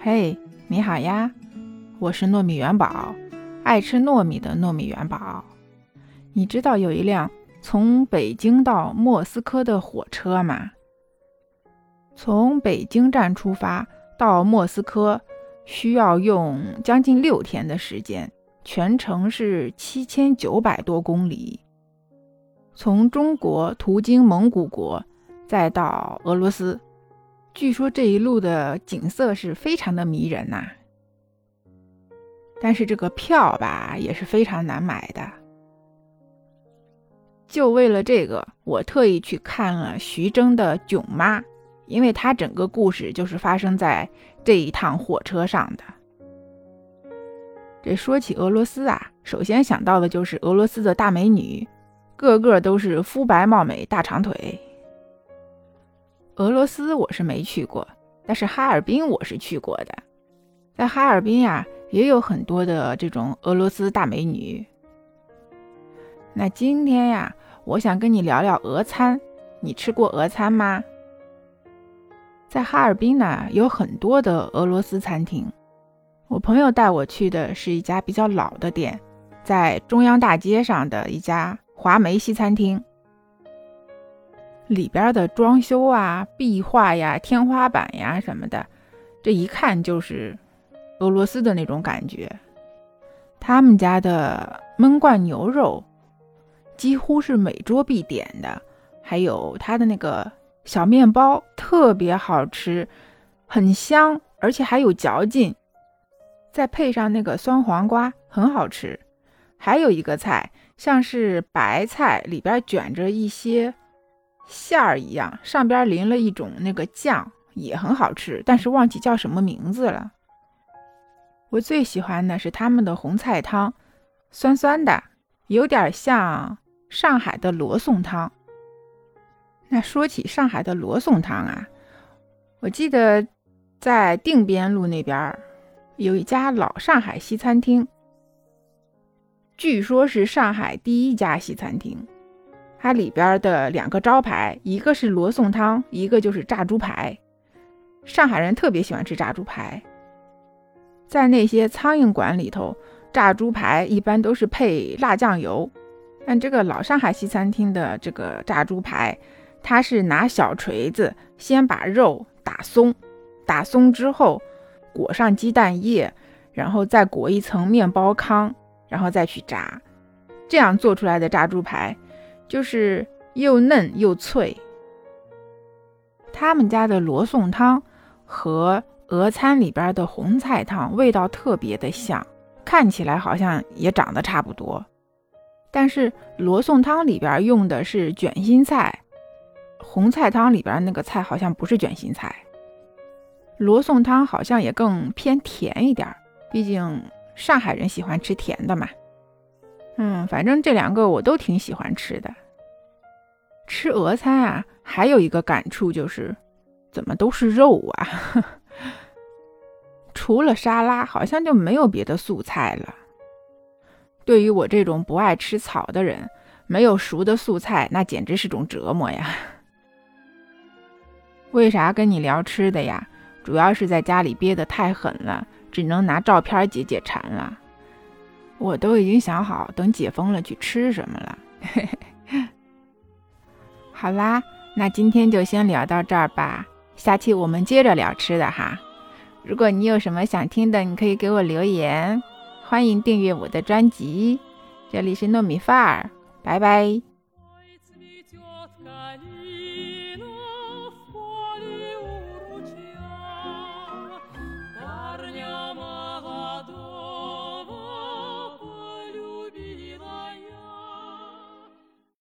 嘿，你好呀，我是糯米元宝，爱吃糯米的糯米元宝。你知道有一辆从北京到莫斯科的火车吗？从北京站出发到莫斯科需要用将近六天的时间，全程是七千九百多公里。从中国途经蒙古国，再到俄罗斯。据说这一路的景色是非常的迷人呐，但是这个票吧也是非常难买的。就为了这个，我特意去看了徐峥的《囧妈》，因为他整个故事就是发生在这一趟火车上的。这说起俄罗斯啊，首先想到的就是俄罗斯的大美女，个个都是肤白貌美、大长腿。俄罗斯我是没去过，但是哈尔滨我是去过的。在哈尔滨呀，也有很多的这种俄罗斯大美女。那今天呀，我想跟你聊聊俄餐。你吃过俄餐吗？在哈尔滨呢，有很多的俄罗斯餐厅。我朋友带我去的是一家比较老的店，在中央大街上的一家华梅西餐厅。里边的装修啊、壁画呀、天花板呀什么的，这一看就是俄罗斯的那种感觉。他们家的焖罐牛肉几乎是每桌必点的，还有他的那个小面包特别好吃，很香，而且还有嚼劲。再配上那个酸黄瓜，很好吃。还有一个菜，像是白菜里边卷着一些。馅儿一样，上边淋了一种那个酱，也很好吃，但是忘记叫什么名字了。我最喜欢的是他们的红菜汤，酸酸的，有点像上海的罗宋汤。那说起上海的罗宋汤啊，我记得在定边路那边有一家老上海西餐厅，据说是上海第一家西餐厅。它里边的两个招牌，一个是罗宋汤，一个就是炸猪排。上海人特别喜欢吃炸猪排，在那些苍蝇馆里头，炸猪排一般都是配辣酱油。但这个老上海西餐厅的这个炸猪排，它是拿小锤子先把肉打松，打松之后裹上鸡蛋液，然后再裹一层面包糠，然后再去炸，这样做出来的炸猪排。就是又嫩又脆。他们家的罗宋汤和俄餐里边的红菜汤味道特别的像，看起来好像也长得差不多。但是罗宋汤里边用的是卷心菜，红菜汤里边那个菜好像不是卷心菜。罗宋汤好像也更偏甜一点，毕竟上海人喜欢吃甜的嘛。嗯，反正这两个我都挺喜欢吃的。吃俄餐啊，还有一个感触就是，怎么都是肉啊？除了沙拉，好像就没有别的素菜了。对于我这种不爱吃草的人，没有熟的素菜，那简直是种折磨呀。为啥跟你聊吃的呀？主要是在家里憋得太狠了，只能拿照片解解馋了。我都已经想好，等解封了去吃什么了。好啦，那今天就先聊到这儿吧，下期我们接着聊吃的哈。如果你有什么想听的，你可以给我留言。欢迎订阅我的专辑，这里是糯米饭儿，拜拜。